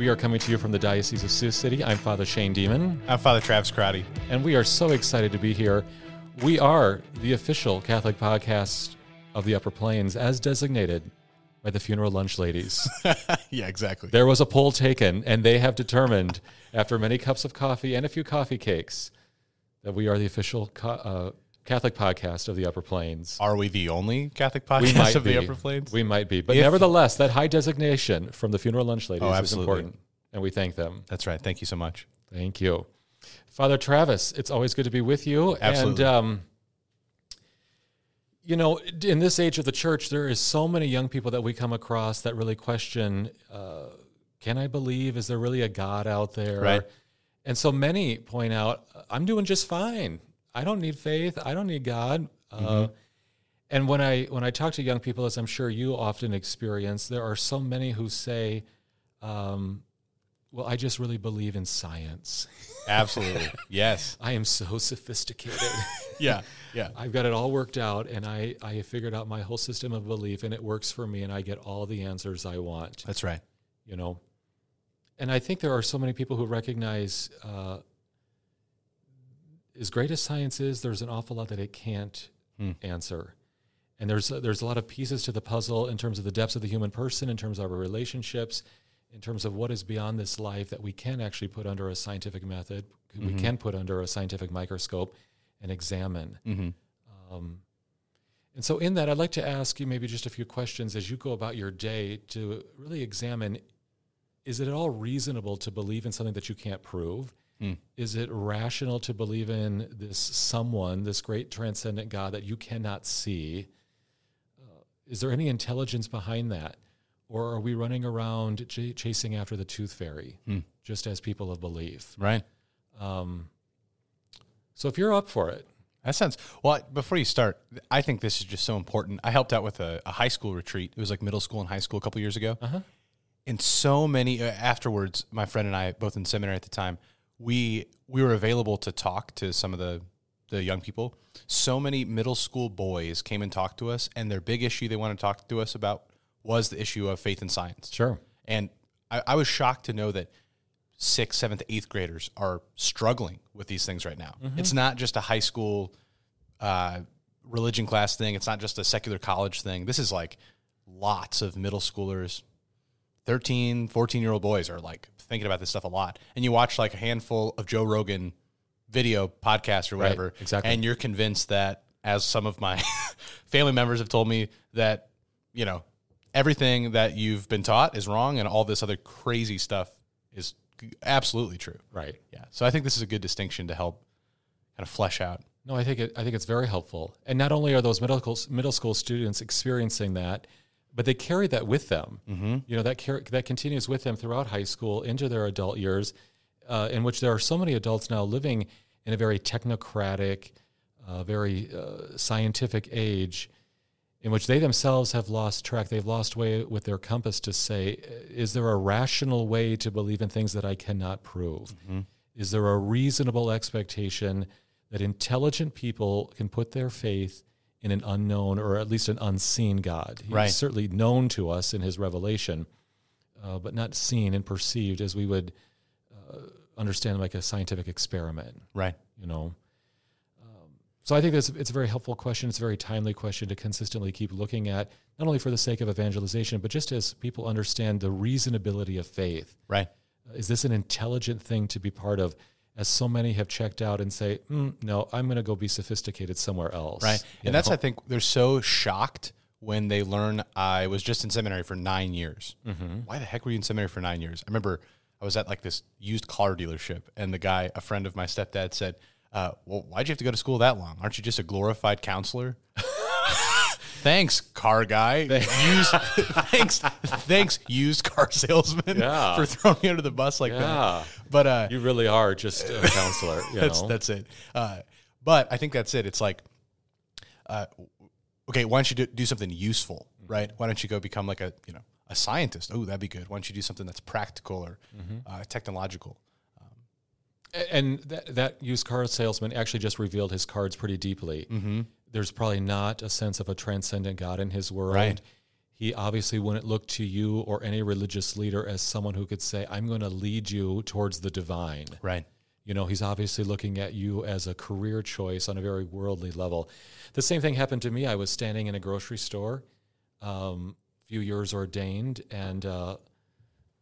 We are coming to you from the Diocese of Sioux City. I'm Father Shane Deman, I'm Father Travis Crotty. and we are so excited to be here. We are the official Catholic podcast of the Upper Plains, as designated by the Funeral Lunch Ladies. yeah, exactly. there was a poll taken, and they have determined, after many cups of coffee and a few coffee cakes, that we are the official co- uh, Catholic podcast of the Upper Plains. Are we the only Catholic podcast of be. the Upper Plains? We might be, but If- nevertheless, that high designation from the Funeral Lunch Ladies Oh, is important, and we thank them. That's right. Thank you so much. Thank you, Father Travis. It's always good to be with you. Absolutely. And um, you know, in this age of the church, there is so many young people that we come across that really question: uh, Can I believe? Is there really a God out there? Right. And so many point out, I'm doing just fine. I don't need faith. I don't need God. Uh, Mm-hmm. and when I when I talk to young people, as I'm sure you often experience, there are so many who say, um, "Well, I just really believe in science. Absolutely. yes. I am so sophisticated. Yeah. Yeah. I've got it all worked out, and I I have figured out my whole system of belief, and it works for me, and I get all the answers I want. That's right. You know." And I think there are so many people who recognize, uh, as great as science is, there's an awful lot that it can't Hmm. answer. And there's there's a lot of pieces to the puzzle in terms of the depths of the human person, in terms of our relationships, in terms of what is beyond this life that we can actually put under a scientific method, we can put under a scientific microscope and examine. Mm-hmm. Um, and so, in that, I'd like to ask you maybe just a few questions as you go about your day to really examine is it at all reasonable to believe in something that you can't prove? Hmm. Is it rational to believe in this someone, this great transcendent God that you cannot see? Uh, is there any intelligence behind that? Or are we running around ch- chasing after the tooth fairy, Hmm. just as people of belief? Right. Um, so, if you're up for it, That sounds well. Before you start, I think this is just so important. I helped out with a, a high school retreat. It was like middle school and high school a couple years ago. Uh-huh. And so many uh, afterwards, my friend and I, both in seminary at the time, we we were available to talk to some of the the young people. So many middle school boys came and talked to us, and their big issue they wanted to talk to us about was the issue of faith and science. sure. And I, I was shocked to know that sixth, seventh, eighth graders are struggling with these things right now. It's not just a high school uh, religion class thing. It's not just a secular college thing. This is like lots of middle schoolers, 13, 14 year old boys are like thinking about this stuff a lot. And you watch like a handful of Joe Rogan video podcasts or Right, whatever. exactly. And you're convinced that, as some of my family members have told me, that, you know, everything that you've been taught is wrong and all this other crazy stuff is absolutely true. Right. Yeah. So I think this is a good distinction to help kind of flesh out. No, I think it, I think it's very helpful. And not only are those middle school, middle school students experiencing that, but they carry that with them. Mm-hmm. You know that car- that continues with them throughout high school into their adult years, uh, in which there are so many adults now living in a very technocratic, uh, very uh, scientific age, in which they themselves have lost track. They've lost way with their compass to say, is there a rational way to believe in things that I cannot prove? Is there a reasonable expectation that intelligent people can put their faith in an unknown or at least an unseen God? He's Right. certainly known to us in his revelation, uh, but not seen and perceived as we would uh, understand like a scientific experiment Right. you know. Um, so I think it's, it's a very helpful question. It's a very timely question to consistently keep looking at, not only for the sake of evangelization, but just as people understand the reasonability of faith. Right. Uh, Is this an intelligent thing to be part of? As so many have checked out and say, mm, no, I'm going to go be sophisticated somewhere else. Right. You And that's, know? I think, they're so shocked when they learn I was just in seminary for nine years. Mm-hmm. Why the heck were you in seminary for nine years? I remember I was at like this used car dealership, and the guy, a friend of my stepdad, said, uh, Well, why'd you have to go to school that long? Aren't you just a glorified counselor? Thanks, car guy. used, thanks, thanks, used car salesman Yeah. for throwing me under the bus like Yeah. that. But uh, You really are just a counselor. You that's know? that's it. Uh, but I think that's it. It's like, uh, okay, why don't you do, do something useful, Mm-hmm. right? Why don't you go become like a you know a scientist? Oh, that'd be good. Why don't you do something that's practical or Mm-hmm. uh, technological? A- And that, that used car salesman actually just revealed his cards pretty deeply. Mm-hmm. There's probably not a sense of a transcendent God in his world. Right. He obviously wouldn't look to you or any religious leader as someone who could say, I'm going to lead you towards the divine. Right. You know, he's obviously looking at you as a career choice on a very worldly level. The same thing happened to me. I was standing in a grocery store, um, few years ordained, and uh,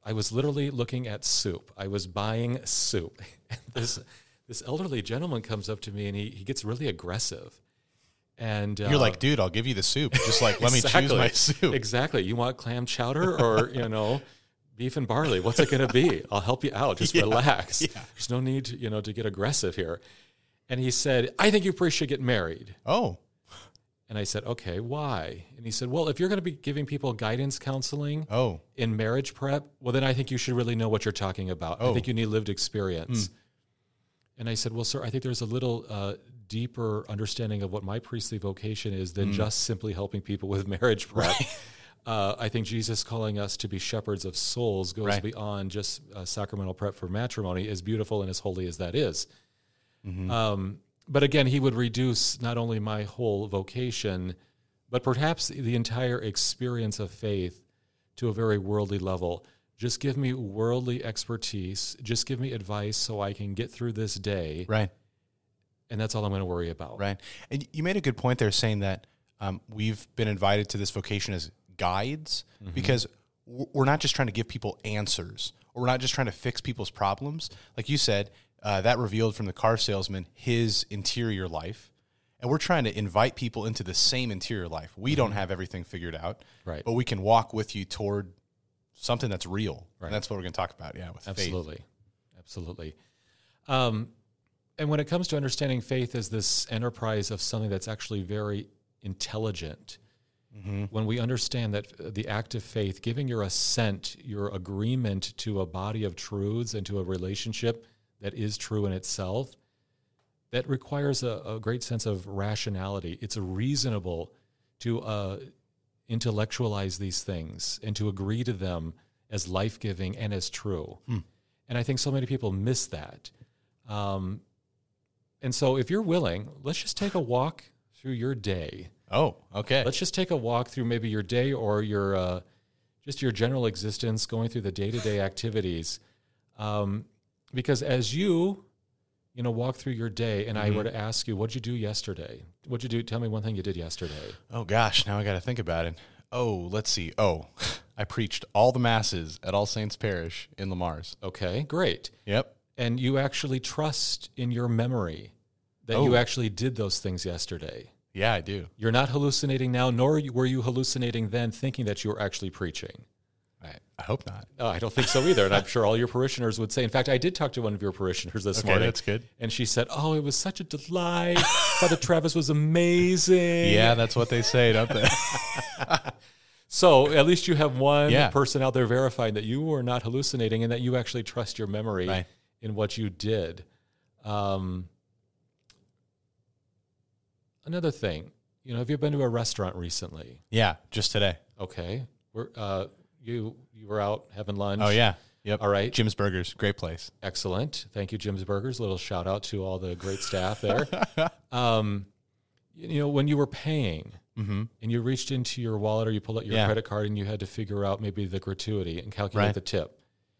I was literally looking at soup. I was buying soup. this this elderly gentleman comes up to me and he, he gets really aggressive. And You're uh, like, dude, I'll give you the soup. Just like, let me choose my soup. Exactly. You want clam chowder or, you know, beef and barley? What's it going to be? I'll help you out. Just relax. There's no need, you know, to get aggressive here. And he said, I think you priests should get married. Oh, And I said, okay, why? And he said, well, if you're going to be giving people guidance counseling oh, in marriage prep, well, then I think you should really know what you're talking about. Oh. I think you need lived experience. And I said, well, sir, I think there's a little uh, deeper understanding of what my priestly vocation is than just simply helping people with marriage prep. Uh, I think Jesus calling us to be shepherds of souls goes Right. beyond just uh, sacramental prep for matrimony, as beautiful and as holy as that is. Um, but again, he would reduce not only my whole vocation, but perhaps the entire experience of faith to a very worldly level. Just give me worldly expertise. Just give me advice so I can get through this day. right. And that's all I'm going to worry about. Right. And you made a good point there saying that um, we've been invited to this vocation as guides because we're not just trying to give people answers or we're not just trying to fix people's problems. Like you said, uh, that revealed from the car salesman his interior life. And we're trying to invite people into the same interior life. We don't have everything figured out, Right. but we can walk with you toward something that's real. Right. And that's what we're going to talk about. Yeah, with faith. Absolutely. Absolutely. Um, and when it comes to understanding faith as this enterprise of something that's actually very intelligent, when we understand that uh, the act of faith, giving your assent, your agreement to a body of truths and to a relationship that is true in itself, that requires a, a great sense of rationality. It's reasonable to uh, intellectualize these things and to agree to them as life giving and as true. And I think so many people miss that. Um, and so, if you're willing, let's just take a walk through your day. Oh, okay. Let's just take a walk through maybe your day or your uh, just your general existence, going through the day to day activities. Um, because as you, you know, walk through your day, and I were to ask you, what'd you do yesterday? What'd you do? Tell me one thing you did yesterday. Oh gosh, now I got to think about it. Oh, let's see. Oh, I preached all the masses at All Saints Parish in Le Mars. Okay, great. Yep. And you actually trust in your memory that Oh. you actually did those things yesterday. Yeah, I do. You're not hallucinating now, nor were you hallucinating then, thinking that you were actually preaching. I, I hope not. Oh, I don't think so either. And I'm sure all your parishioners would say. In fact, I did talk to one of your parishioners this Okay, morning. that's good. And she said, Oh, it was such a delight. Father Travis was amazing. Yeah, that's what they say, don't they? So at least you have one Yeah. person out there verifying that you were not hallucinating and that you actually trust your memory Right. In what you did. Um, another thing, you know, have you been to a restaurant recently? yeah, just today. Okay. We're, uh, you you were out having lunch. Oh yeah. Yep. All right. Jim's Burgers, great place. Excellent. Thank you, Jim's Burgers. little shout out to all the great staff there. um, you know, when you were paying and you reached into your wallet or you pulled out your Mm-hmm. Yeah. credit card and you had to figure out maybe the gratuity and calculate Right. the tip,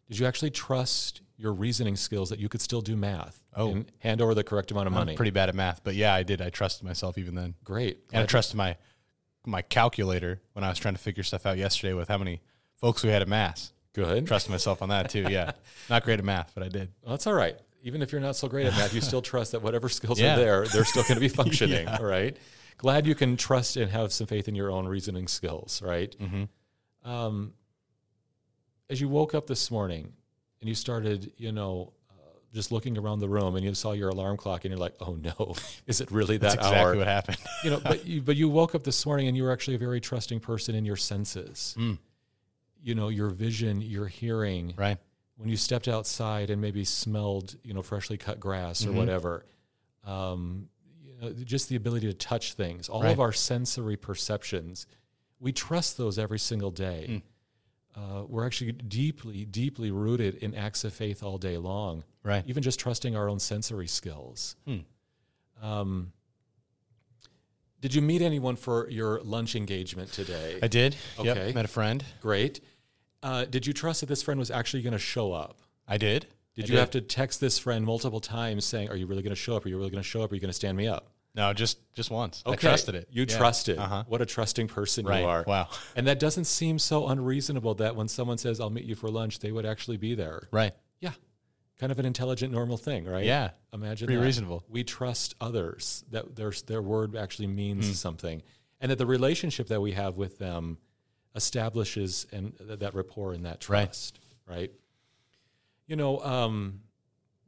did you actually trust your reasoning skills that you could still do math Oh. and hand over the correct amount of money? I'm pretty bad at math, but yeah, I did. I trusted myself even then, Great. and I trusted my my calculator when I was trying to figure stuff out yesterday with how many folks we had at mass. Good. Trusted myself on that too. Yeah, not great at math, but I did. Well, that's all right. Even if you're not so great at math, you still trust that whatever skills Yeah. are there, they're still going to be functioning. All right. Glad you can trust and have some faith in your own reasoning skills. Right. Mm-hmm. Um, as you woke up this morning and you started, you know, uh, just looking around the room and you saw your alarm clock and you're like, oh no, is it really that That's exactly hour? what happened. you know, but you, but you woke up this morning and you were actually a very trusting person in your senses. Mm. You know, your vision, your hearing. right. When you stepped outside and maybe smelled, you know, freshly cut grass or whatever, um, you know, just the ability to touch things, all Right. of our sensory perceptions, we trust those every single day. Uh, we're actually deeply, deeply rooted in acts of faith all day long Right. even just trusting our own sensory skills. Um, did you meet anyone for your lunch engagement today? I did. Okay. Yep. Met a friend. Great. Uh, did you trust that this friend was actually going to show up? I did. Did I you have to text this friend multiple times saying, "Are you really going to show up? Are you really going to show up? Are you going to stand me up?" No, just just once. I Okay. trusted it. You Yeah. trusted. Uh-huh. What a trusting person Right. you are. Wow. And that doesn't seem so unreasonable that when someone says, "I'll meet you for lunch," they would actually be there. Right. Yeah. Kind of an intelligent, normal thing, right? Yeah. Imagine Pretty that. reasonable. We trust others that their their word actually means Hmm. something, and that the relationship that we have with them establishes and th- that rapport and that Right. trust, right? You know, um,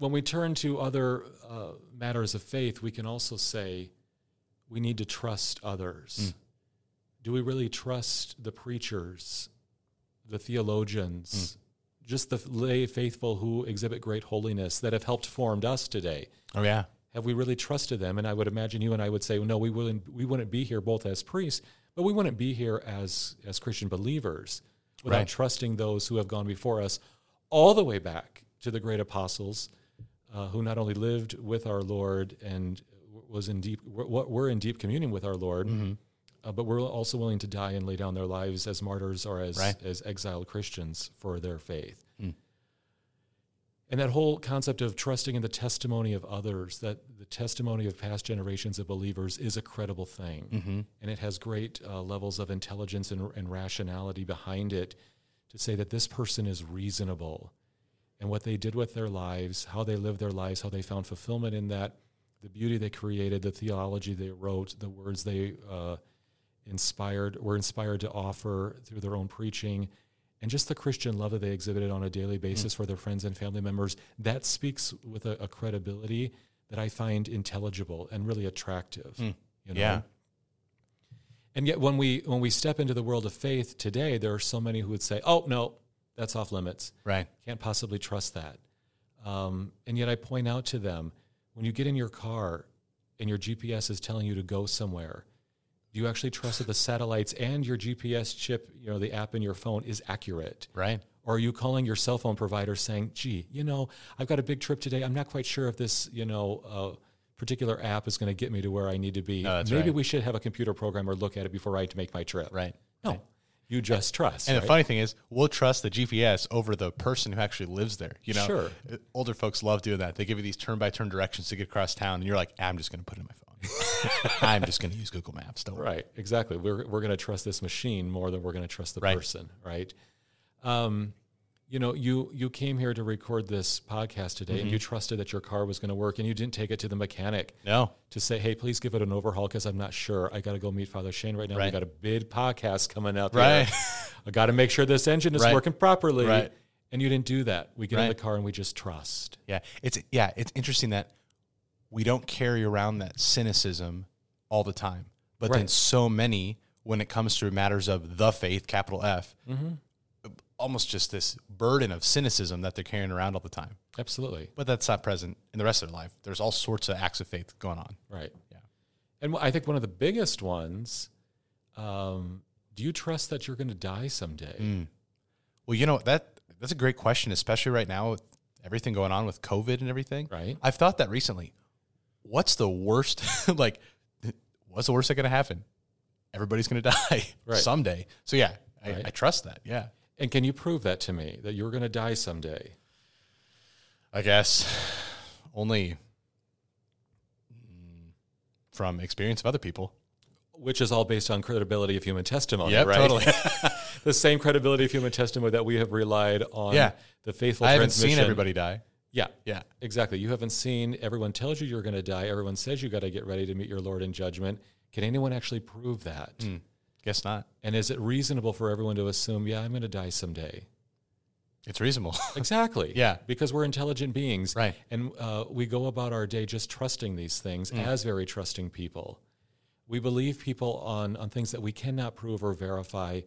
when we turn to other uh, matters of faith, we can also say we need to trust others. Hmm. Do we really trust the preachers, the theologians, Hmm. just the lay faithful who exhibit great holiness that have helped formed us today? Oh yeah. Have we really trusted them? And I would imagine you and I would say, no, we wouldn't. We wouldn't be here both as priests, but we wouldn't be here as as Christian believers without Right. trusting those who have gone before us, all the way back to the great apostles, uh, who not only lived with our Lord and was in deep, were, were in deep communion with our Lord, Mm-hmm. uh, but were also willing to die and lay down their lives as martyrs or as Right. as exiled Christians for their faith. Hmm. And that whole concept of trusting in the testimony of others, that the testimony of past generations of believers is a credible thing. Mm-hmm. And it has great uh, levels of intelligence and, and rationality behind it to say that this person is reasonable. And what they did with their lives, how they lived their lives, how they found fulfillment in that, the beauty they created, the theology they wrote, the words they uh, inspired, were inspired to offer through their own preaching, and just the Christian love that they exhibited on a daily basis for their friends and family members, that speaks with a, a credibility that I find intelligible and really attractive. You know? Yeah. And yet, when we when we step into the world of faith today, there are so many who would say, "Oh no, that's off limits. Right. Can't possibly trust that." Um, and yet, I point out to them, when you get in your car and your GPS is telling you to go somewhere, do you actually trust that the satellites and your GPS chip, you know, the app in your phone is accurate? Right. Or are you calling your cell phone provider saying, gee, you know, I've got a big trip today. I'm not quite sure if this, you know, uh, particular app is going to get me to where I need to be. No, Maybe right. we should have a computer programmer look at it before I make my trip. Right. No, you just trust. And right? the funny thing is, we'll trust the GPS over the person who actually lives there. You know, Sure. Uh, older folks love doing that. They give you these turn by turn directions to get across town, and you're like, I'm just going to put it in my phone. I'm just going to use Google Maps. Don't worry. Right, exactly. We're, we're going to trust this machine more than we're going to trust the Right. person, right? Um, you know, you you came here to record this podcast today, and you Mm-hmm. trusted that your car was going to work, and you didn't take it to the mechanic No. to say, "Hey, please give it an overhaul because I'm not sure. I got to go meet Father Shane right now. We got a big podcast coming up. Right. here. I got to make sure this engine is Right. working properly." Right. And you didn't do that. We get in the car and we just trust. Yeah. It's yeah. It's interesting that we don't carry around that cynicism all the time, but then so many when it comes to matters of the faith, capital F, Mm-hmm. Almost just this burden of cynicism that they're carrying around all the time. Absolutely. But that's not present in the rest of their life. There's all sorts of acts of faith going on. Right. Yeah. And I think one of the biggest ones. Um, do you trust that you're going to die someday? Mm. Well, you know that that's a great question, especially right now with everything going on with COVID and everything. Right. I've thought that recently. What's the worst? like, what's the worst that going to happen? Everybody's going to die Right. someday. So yeah, I, Right. I trust that. Yeah, And can you prove that to me that you're going to die someday? I guess only mm, from experience of other people. Which is all based on credibility of human testimony, Yep, right? totally. the same credibility of human testimony that we have relied on. Yeah. The faithful. I haven't seen everybody die. Yeah. Yeah, Exactly. You haven't seen. Everyone tells you you're going to die. Everyone says you got to get ready to meet your Lord in judgment. Can anyone actually prove that? Hmm. Guess not. And is it reasonable for everyone to assume, yeah, I'm going to die someday? It's reasonable. Exactly. Yeah. Because we're intelligent beings. Right. And uh, we go about our day just trusting these things as very trusting people. We believe people on, on things that we cannot prove or verify.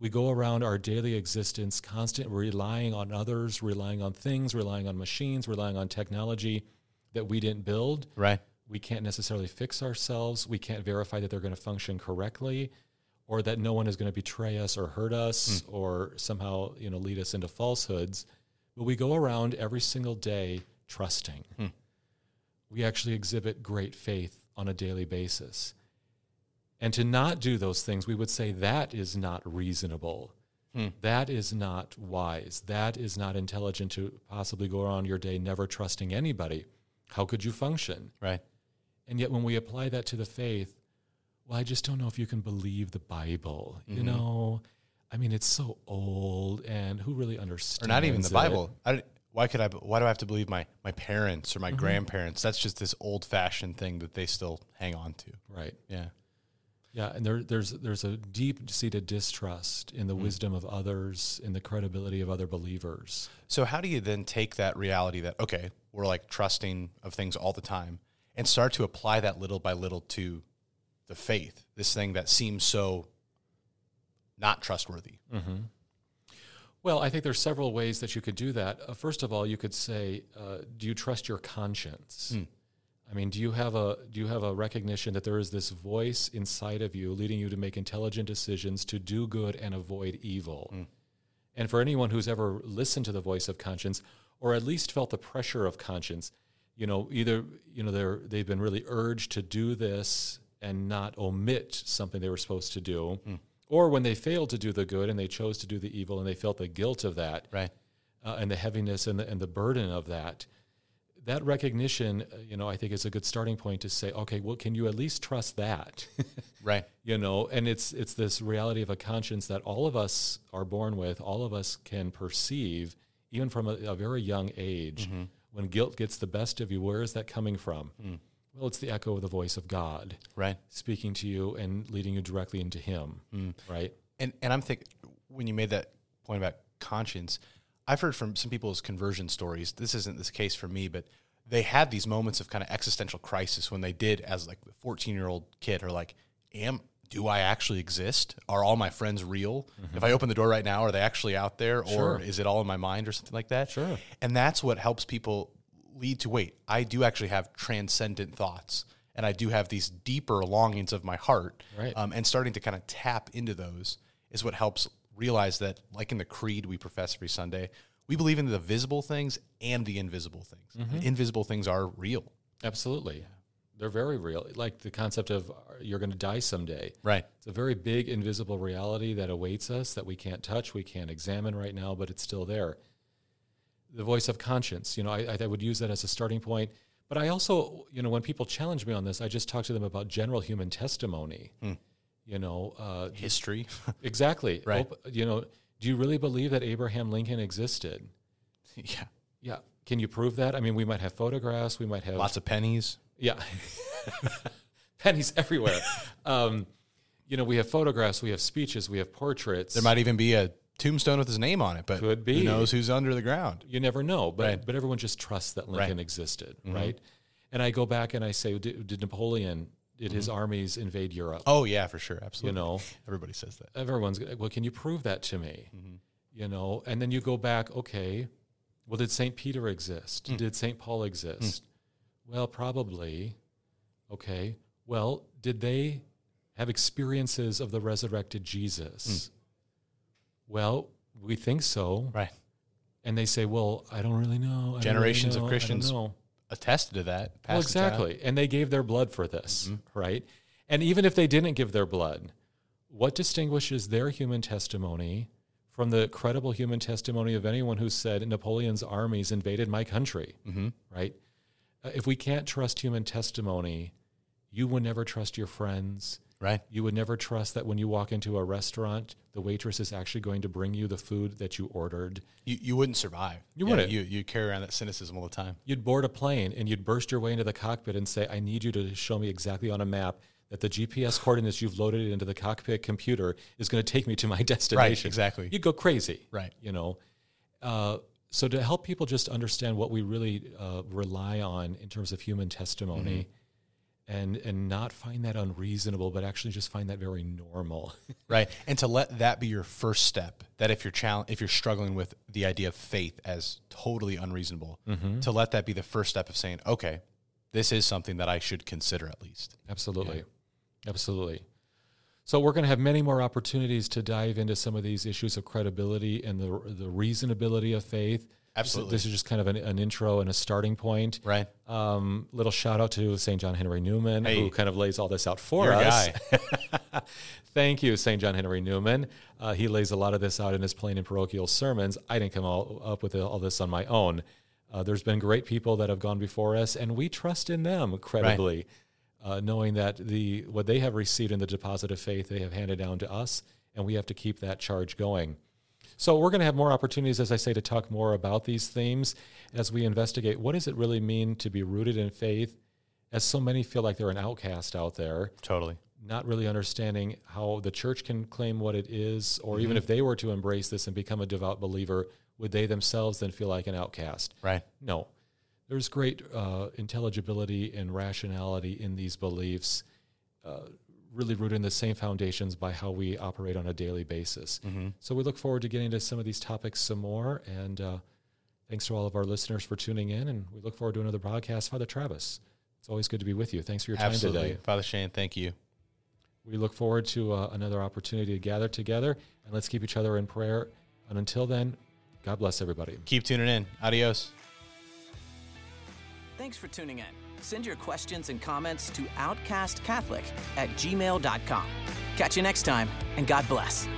We go around our daily existence constant relying on others, relying on things, relying on machines, relying on technology that we didn't build. right. We can't necessarily fix ourselves. We can't verify that they're going to function correctly or that no one is going to betray us or hurt us hmm. or somehow, you know, lead us into falsehoods. But we go around every single day trusting. Hmm. We actually exhibit great faith on a daily basis. And to not do those things, we would say that is not reasonable. Hmm. That is not wise. That is not intelligent to possibly go around your day never trusting anybody. How could you function? Right. And yet, when we apply that to the faith, well, I just don't know if you can believe the Bible. You Mm-hmm. know, I mean, it's so old, and who really understands? Or not even the it? Bible. I, why could I? Why do I have to believe my my parents or Mm-hmm. my grandparents? That's just this old fashioned thing that they still hang on to. Right. Yeah. Yeah, and there, there's there's a deep seated distrust in the Mm. wisdom of others, in the credibility of other believers. So how do you then take that reality that okay, we're like trusting of things all the time, and start to apply that little by little to the faith, this thing that seems so not trustworthy. Well, I think there's several ways that you could do that. Uh, first of all, you could say, uh, "Do you trust your conscience?" I mean, do you have a do you have a recognition that there is this voice inside of you leading you to make intelligent decisions to do good and avoid evil? And for anyone who's ever listened to the voice of conscience, or at least felt the pressure of conscience, you know, either you know they're they've been really urged to do this and not omit something they were supposed to do, or when they failed to do the good and they chose to do the evil and they felt the guilt of that, Right. uh, and the heaviness and the, and the burden of that. That recognition, uh, you know, I think is a good starting point to say, okay, well, can you at least trust that? Right. you know, and it's it's this reality of a conscience that all of us are born with, all of us can perceive, even from a, a very young age. When guilt gets the best of you, where is that coming from? Well, it's the echo of the voice of God Right. speaking to you and leading you directly into Him, mm. right? And and I'm thinking when you made that point about conscience, I've heard from some people's conversion stories. This isn't this case for me, but they had these moments of kind of existential crisis when they did as like the 14 year old kid are like, am do I actually exist? Are all my friends real? Mm-hmm. If I open the door right now, are they actually out there, Sure. or is it all in my mind or something like that? Sure. And that's what helps people lead to wait. I do actually have transcendent thoughts, and I do have these deeper longings of my heart, Right. um, and starting to kind of tap into those is what helps realize that, like in the creed we profess every Sunday, we believe in the visible things and the invisible things. Mm-hmm. And invisible things are real. Absolutely. They're very real. Like the concept of uh, you're going to die someday. Right. It's a very big invisible reality that awaits us that we can't touch, we can't examine right now, but it's still there. The voice of conscience, you know, I, I would use that as a starting point. But I also, you know, when people challenge me on this, I just talk to them about general human testimony. You know, uh, History. exactly. Right. You know, do you really believe that Abraham Lincoln existed? yeah. Yeah. Can you prove that? I mean, we might have photographs, we might have Lots of pennies. yeah. Pennies everywhere. um, you know, we have photographs, we have speeches, we have portraits. There might even be a tombstone with his name on it, but Could be. who knows who's under the ground? you never know, but Right. but everyone just trusts that Lincoln Right. Mm-hmm. existed, right? And I go back and I say, did, did Napoleon, did his armies invade Europe? Oh yeah, for sure, Absolutely. you absolutely. know, everybody says that. everyone's well. Can you prove that to me? Mm-hmm. You know, and then you go back. Okay, well, did Saint Peter exist? Hmm. Did Saint Paul exist? Well, probably. Okay. Well, did they have experiences of the resurrected Jesus? Well, we think so. Right. And they say, "Well, I don't really know." I really Generations of know, don't Christians know." Attested to that. Well, exactly. And they gave their blood for this, Mm-hmm. right? And even if they didn't give their blood, what distinguishes their human testimony from the credible human testimony of anyone who said Napoleon's armies invaded my country, Mm-hmm. right? Uh, if we can't trust human testimony, you would never trust your friends. Right. You would never trust that when you walk into a restaurant, the waitress is actually going to bring you the food that you ordered. You, you wouldn't survive. You Yeah, wouldn't. You you carry around that cynicism all the time. You'd board a plane and you'd burst your way into the cockpit and say, I need you to show me exactly on a map that the GPS coordinates you've loaded into the cockpit computer is going to take me to my destination. Right, exactly. You'd go crazy. Right. You know, Uh, so to help people just understand what we really uh, rely on in terms of human testimony, and and not find that unreasonable, but actually just find that very normal. right and to let that be your first step that if you're challenge if you're struggling with the idea of faith as totally unreasonable mm-hmm. to let that be the first step of saying okay this is something that i should consider at least Absolutely. Absolutely. So we're going to have many more opportunities to dive into some of these issues of credibility and the the reasonability of faith. Absolutely. This is just kind of an, an intro and a starting point. right Um, little shout out to St. John Henry Newman, Hey. who kind of lays all this out for us. guy. Thank you, St. John Henry Newman. Uh, he lays a lot of this out in his plain and parochial sermons. I didn't come all, up with all this on my own. Uh, there's been great people that have gone before us, and we trust in them credibly, uh, knowing that the what they have received in the deposit of faith they have handed down to us, and we have to keep that charge going. So we're going to have more opportunities, as I say, to talk more about these themes as we investigate what does it really mean to be rooted in faith, as so many feel like they're an outcast out there. Totally. Not really understanding how the church can claim what it is, or even if they were to embrace this and become a devout believer, would they themselves then feel like an outcast? right. No. There's great uh, intelligibility and rationality in these beliefs, uh, really rooted in the same foundations by how we operate on a daily basis. So we look forward to getting into some of these topics some more. And uh, thanks to all of our listeners for tuning in. And we look forward to another broadcast. Father Travis, it's always good to be with you. Thanks for your time absolutely today. father shane thank you We look forward to uh, another opportunity to gather together and let's keep each other in prayer. And until then, God bless everybody. keep tuning in adios Thanks for tuning in. Send your questions and comments to outcastcatholic at gmail.com. Catch you next time, and God bless.